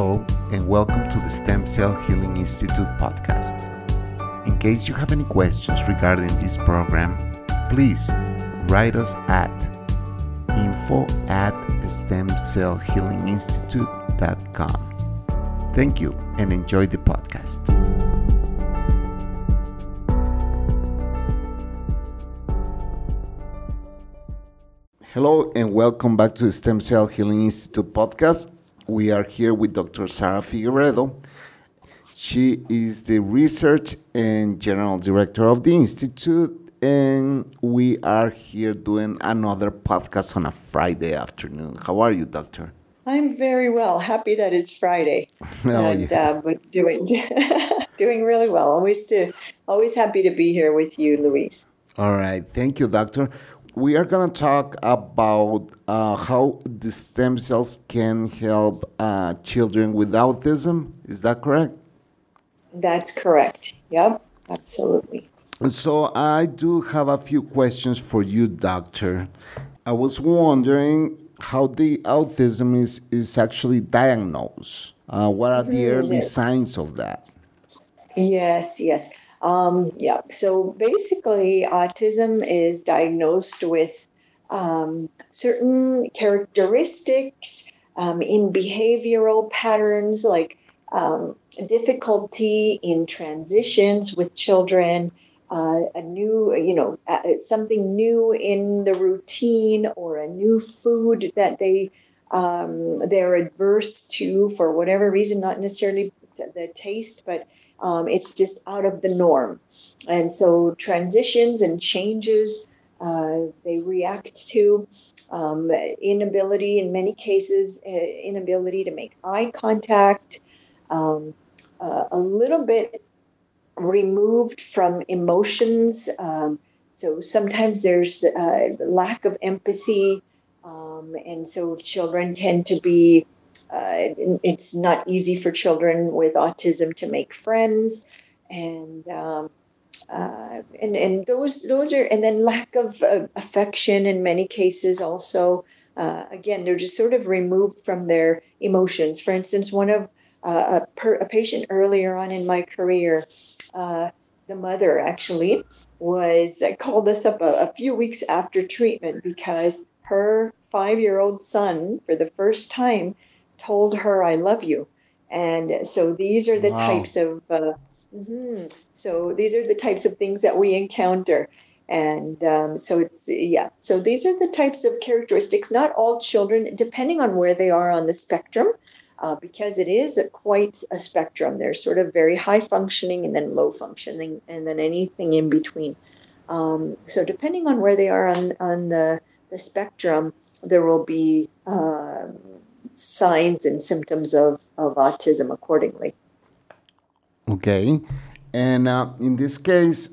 Hello, and welcome to the Stem Cell Healing Institute podcast. In case you have any questions regarding this program, please write us at info at stemcellhealinginstitute.com. Thank you and enjoy the podcast. Hello, and welcome back to the Stem Cell Healing Institute podcast. We are here with Dr. Sara Figueredo. She is the research and general director of the Institute, and we are here doing another podcast on a Friday afternoon. How are you, Doctor? I'm very well. Happy that it's Friday, Oh, and yeah. uh, but doing doing really well. Always to always happy to be here with you, Louise. All right. Thank you, Doctor. We are going to talk about uh, how the stem cells can help uh, children with autism. Is that correct? That's correct. Yep, absolutely. So I do have a few questions for you, doctor. I was wondering how the autism is, is actually diagnosed. Uh, what are the early signs of that? Yes, yes. Um, yeah. So basically, autism is diagnosed with um, certain characteristics um, in behavioral patterns, like um, difficulty in transitions with children, uh, a new, you know, something new in the routine, or a new food that they um, they're adverse to for whatever reason, not necessarily the taste, but um, it's just out of the norm. And so transitions and changes uh, they react to um, inability, in many cases, uh, inability to make eye contact, um, uh, a little bit removed from emotions. Um, so sometimes there's uh, lack of empathy. Um, and so children tend to be uh, it's not easy for children with autism to make friends and um, uh, and and those those are and then lack of uh, affection in many cases also. Uh, again they're just sort of removed from their emotions. For instance one of uh, a, per, a patient earlier on in my career uh, the mother actually was called us up a, a few weeks after treatment because her five year old son for the first time told her I love you. And so these are the Wow. types of uh, mhm. so these are the types of things that we encounter. And um, so it's yeah. So these are the types of characteristics. Not all children, depending on where they are on the spectrum, uh, because it is a, quite a spectrum. There's sort of very high functioning and then low functioning, and then anything in between. Um, so depending on where they are on on the the spectrum, there will be um, signs and symptoms of, of autism accordingly. Okay. And uh, in this case,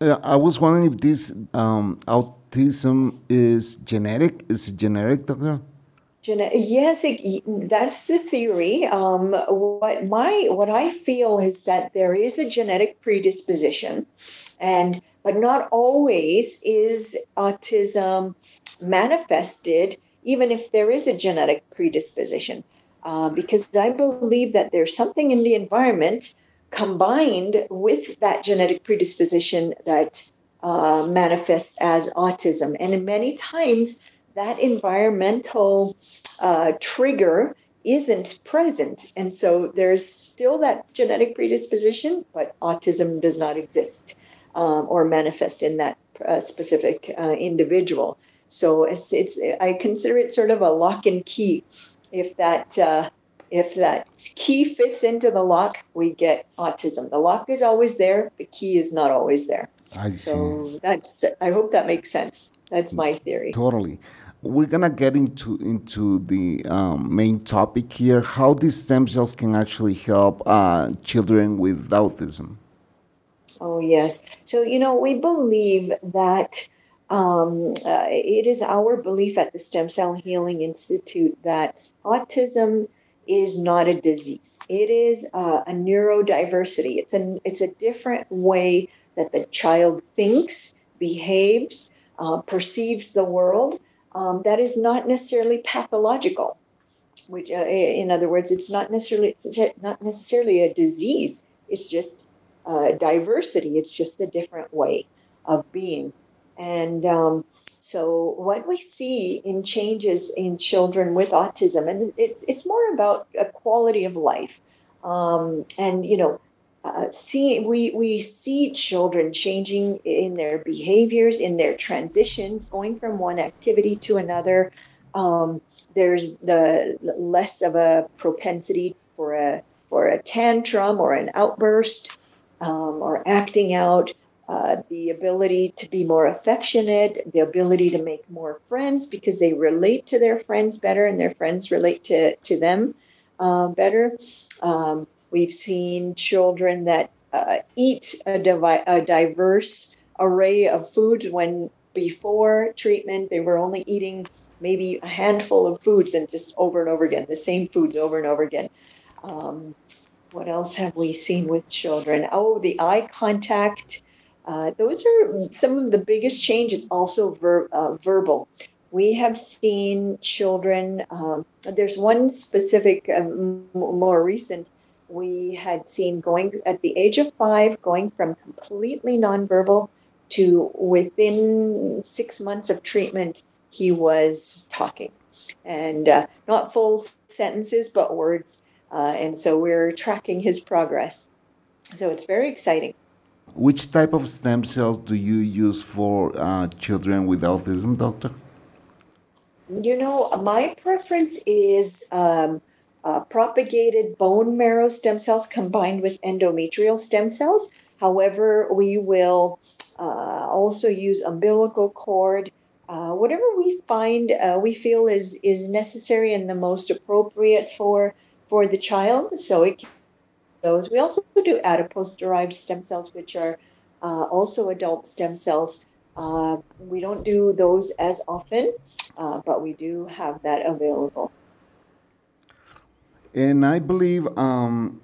uh, I was wondering if this um, autism is genetic. Is it genetic, doctor? Gene- yes, it, that's the theory. Um, what my what I feel is that there is a genetic predisposition, and but not always is autism manifested, even if there is a genetic predisposition, uh, because I believe that there's something in the environment combined with that genetic predisposition that uh, manifests as autism, and many times that environmental uh, trigger isn't present. And so there's still that genetic predisposition, but autism does not exist um, or manifest in that uh, specific uh, individual. So it's, it's I consider it sort of a lock and key. If that uh, if that key fits into the lock, we get autism. The lock is always there. The key is not always there. I see. So that's I hope that makes sense. That's my theory. Totally. We're gonna get into into the um, main topic here: how these stem cells can actually help uh, children with autism. Oh, yes. So, you know, we believe that um, uh, it is our belief at the Stem Cell Healing Institute that autism is not a disease. It is uh, a neurodiversity. It's a, it's a different way that the child thinks, behaves, uh, perceives the world. Um, that is not necessarily pathological. which, uh, in other words, it's not necessarily it's not necessarily a disease. It's just uh, diversity. It's just a different way of being. And um, so, what we see in changes in children with autism, and it's it's more about a quality of life, um, and you know, uh, see we we see children changing in their behaviors, in their transitions, going from one activity to another. Um, there's the less of a propensity for a for a tantrum or an outburst um, or acting out uh, the ability to be more affectionate, the ability to make more friends because they relate to their friends better and their friends relate to, to them uh, better. Um, we've seen children that uh, eat a, divi- a diverse array of foods when before treatment they were only eating maybe a handful of foods and just over and over again, the same foods over and over again. Um, what else have we seen with children? Oh, the eye contact uh, those are some of the biggest changes, also ver- uh, verbal. We have seen children, um, there's one specific, um, more recent, we had seen going at the age of five, going from completely nonverbal to within six months of treatment, he was talking. And uh, not full sentences, but words. Uh, and so we're tracking his progress. So it's very exciting. Which type of stem cells do you use for uh, children with autism, doctor? You know, my preference is um, uh, propagated bone marrow stem cells combined with endometrial stem cells. However, we will uh, also use umbilical cord, uh, whatever we find uh, we feel is is necessary and the most appropriate for for the child. So it those. We also do adipose derived stem cells, which are uh, also adult stem cells. Uh, we don't do those as often, uh, but we do have that available. And I believe um,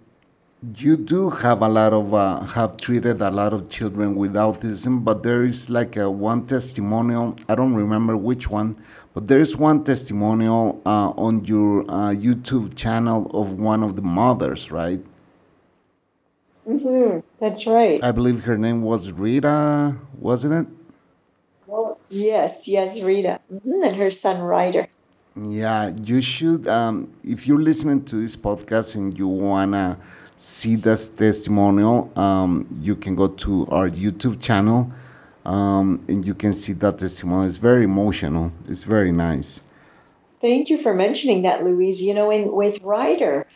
you do have a lot of uh, have treated a lot of children with autism, but there is like a one testimonial. I don't remember which one, but there is one testimonial uh, on your uh, YouTube channel of one of the mothers, right? Mm-hmm. That's right. I believe her name was Rita, wasn't it? Well, yes, yes, Rita, mm-hmm. and her son Ryder. Yeah, you should. Um, if you're listening to this podcast and you wanna see this testimonial, um, you can go to our YouTube channel, um, and you can see that testimonial. It's very emotional. It's very nice. Thank you for mentioning that, Louise. You know, in with Ryder,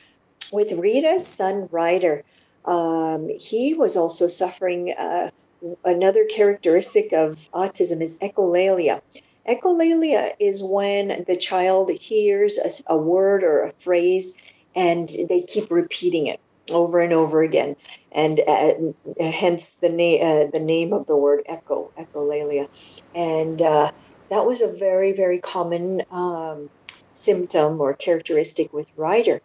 with Rita's son Ryder, um, he was also suffering uh, another characteristic of autism is echolalia. Echolalia is when the child hears a, a word or a phrase and they keep repeating it over and over again, and uh, hence the name uh, the name of the word echo echolalia, and uh, that was a very very common um, symptom or characteristic with Ryder.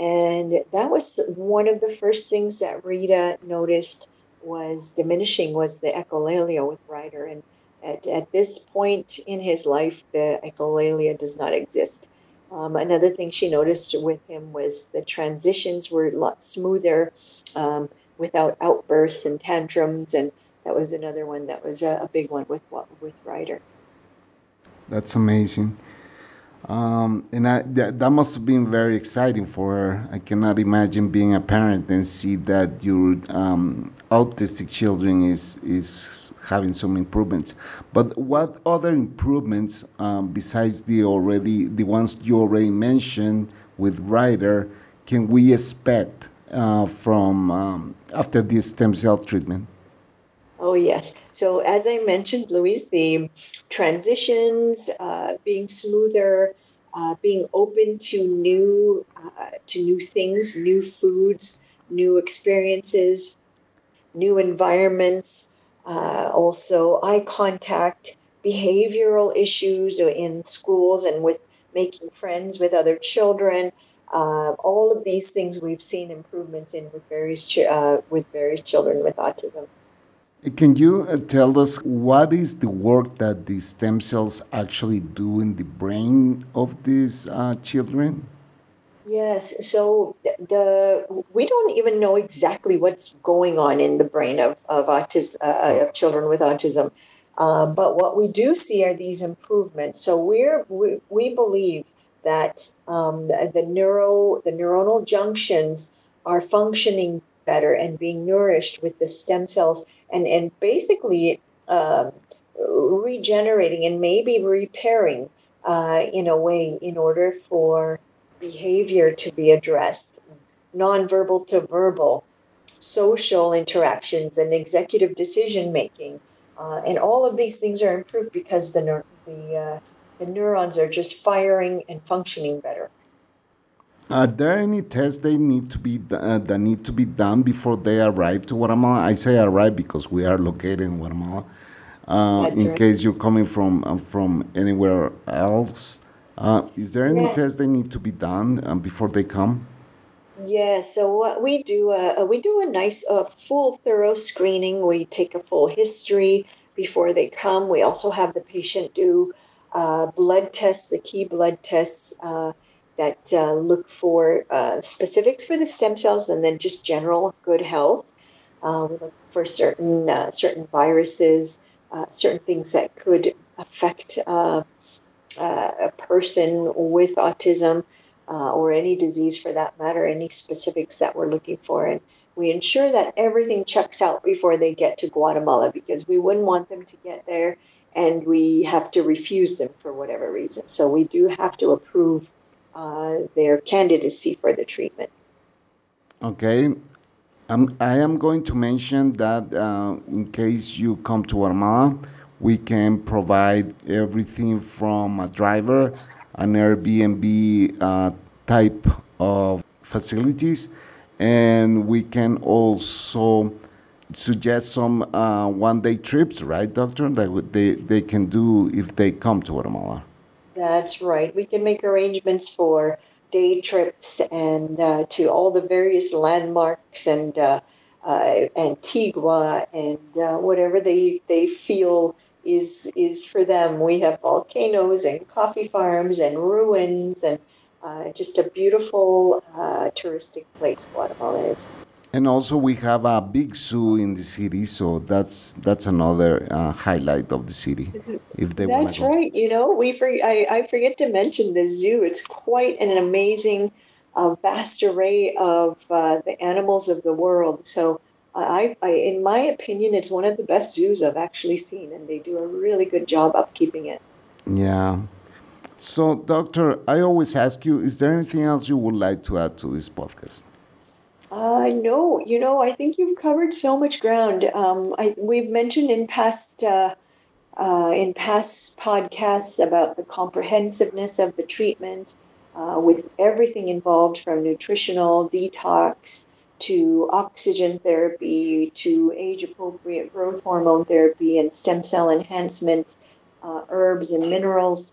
And that was one of the first things that Rita noticed was diminishing was the echolalia with Ryder. And at, at this point in his life, the echolalia does not exist. Um, another thing she noticed with him was the transitions were a lot smoother um, without outbursts and tantrums. And that was another one that was a, a big one with, with Ryder. That's amazing. Um, and I, that, that must have been very exciting for her. I cannot imagine being a parent and see that your um, autistic children is is having some improvements. But what other improvements um, besides the already the ones you already mentioned with Ryder can we expect uh, from um, after this stem cell treatment? Oh yes. So as I mentioned, Louise, the transitions uh, being smoother, uh, being open to new uh, to new things, new foods, new experiences, new environments. Uh, also, eye contact, behavioral issues in schools and with making friends with other children. Uh, all of these things we've seen improvements in with various uh, with various children with autism. Can you uh, tell us what is the work that the stem cells actually do in the brain of these uh, children? Yes. So the we don't even know exactly what's going on in the brain of of autism uh, of children with autism. Uh, but what we do see are these improvements. So we're we, we believe that um, the, the neuro the neuronal junctions are functioning better and being nourished with the stem cells and and basically um, regenerating and maybe repairing uh, in a way in order for behavior to be addressed, nonverbal to verbal, social interactions, and executive decision making. Uh, and all of these things are improved because the, the, uh, the neurons are just firing and functioning better. Are there any tests they need to be uh, that need to be done before they arrive to Guatemala? I say arrive because we are located in Guatemala. Uh, in right. case you're coming from uh, from anywhere else, uh, is there any yes. tests they need to be done um, before they come? Yes. So what we do, uh, we do a nice, uh, full, thorough screening. We take a full history before they come. We also have the patient do uh, blood tests, the key blood tests uh, that uh, look for uh, specifics for the stem cells, and then just general good health. we look for certain certain viruses, certain things that could affect uh, a person with autism uh, or any disease for that matter, any specifics that we're looking for. And we ensure that everything checks out before they get to Guatemala because we wouldn't want them to get there and we have to refuse them for whatever reason. So we do have to approve uh, their candidacy for the treatment. Okay. Um, I am going to mention that uh, in case you come to Guatemala, we can provide everything from a driver, an Airbnb uh, type of facilities, and we can also suggest some uh, one-day trips, right, doctor? That they they can do if they come to Guatemala. That's right. We can make arrangements for day trips and uh, to all the various landmarks and uh, uh, Antigua and uh, whatever they they feel is is for them. We have volcanoes and coffee farms and ruins and uh, just a beautiful uh, touristic place. Guatemala is. And also, we have a big zoo in the city, so that's that's another uh, highlight of the city. If they that's right. You know, we for, I, I forget to mention the zoo. It's quite an amazing, uh, vast array of uh, the animals of the world. So I, I, in my opinion, it's one of the best zoos I've actually seen, and they do a really good job upkeeping it. Yeah. So, doctor, I always ask you: Is there anything else you would like to add to this podcast? Uh, no, you know, I think you've covered so much ground. Um, I, we've mentioned in past uh, uh, in past podcasts about the comprehensiveness of the treatment, uh, with everything involved from nutritional detox to oxygen therapy, to age appropriate growth hormone therapy, and stem cell enhancement, uh, herbs and minerals.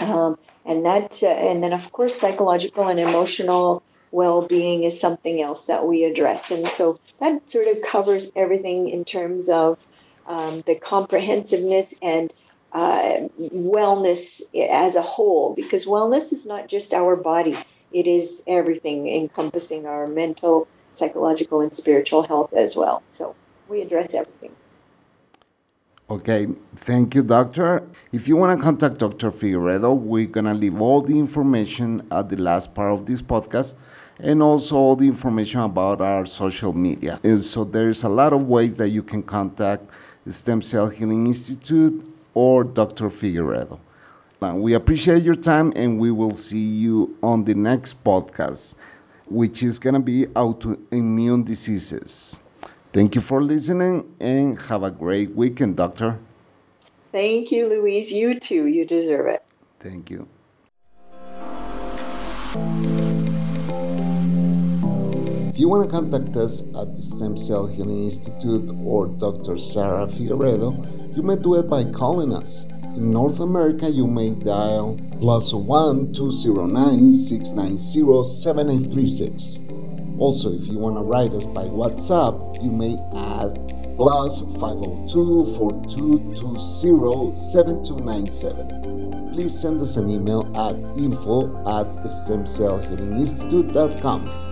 Um, and that, uh, and then of course, psychological and emotional well-being is something else that we address. And so that sort of covers everything in terms of um, the comprehensiveness and uh, wellness as a whole, because wellness is not just our body; it is everything, encompassing our mental, psychological and spiritual health as well. So we address everything. Okay, thank you, doctor. If you want to contact Dr. Figueredo, we're going to leave all the information at the last part of this podcast and also all the information about our social media. And so there's a lot of ways that you can contact the Stem Cell Healing Institute or Dr. Figueredo. We appreciate your time and we will see you on the next podcast which is going to be autoimmune diseases. Thank you for listening and have a great weekend, Doctor. Thank you, Louise. You too. You deserve it. Thank you. You want to contact us at the Stem Cell Healing Institute or Dr. Sarah Figueredo, you may do it by calling us in North America, you may dial plus 1 209 690 7836. Also, if you want to write us by WhatsApp, you may add plus 502 4220 7297. please send us an email at info at stemcellhealinginstitute.com.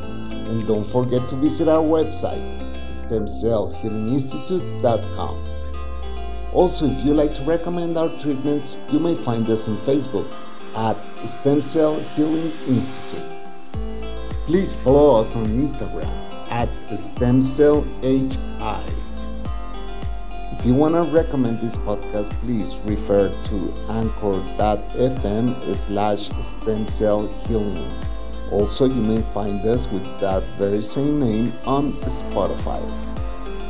And don't forget to visit our website, stemcellhealinginstitute.com. Also, if you like to recommend our treatments, you may find us on Facebook at Stem Cell Healing Institute. Please follow us on Instagram at StemCellHI. If you want to recommend this podcast, please refer to anchor.fm slash stem. Also, you may find us with that very same name on Spotify.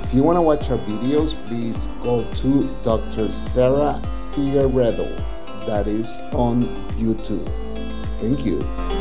If you want to watch our videos, please go to Dr. Sarah Figueredo, that is on YouTube. Thank you.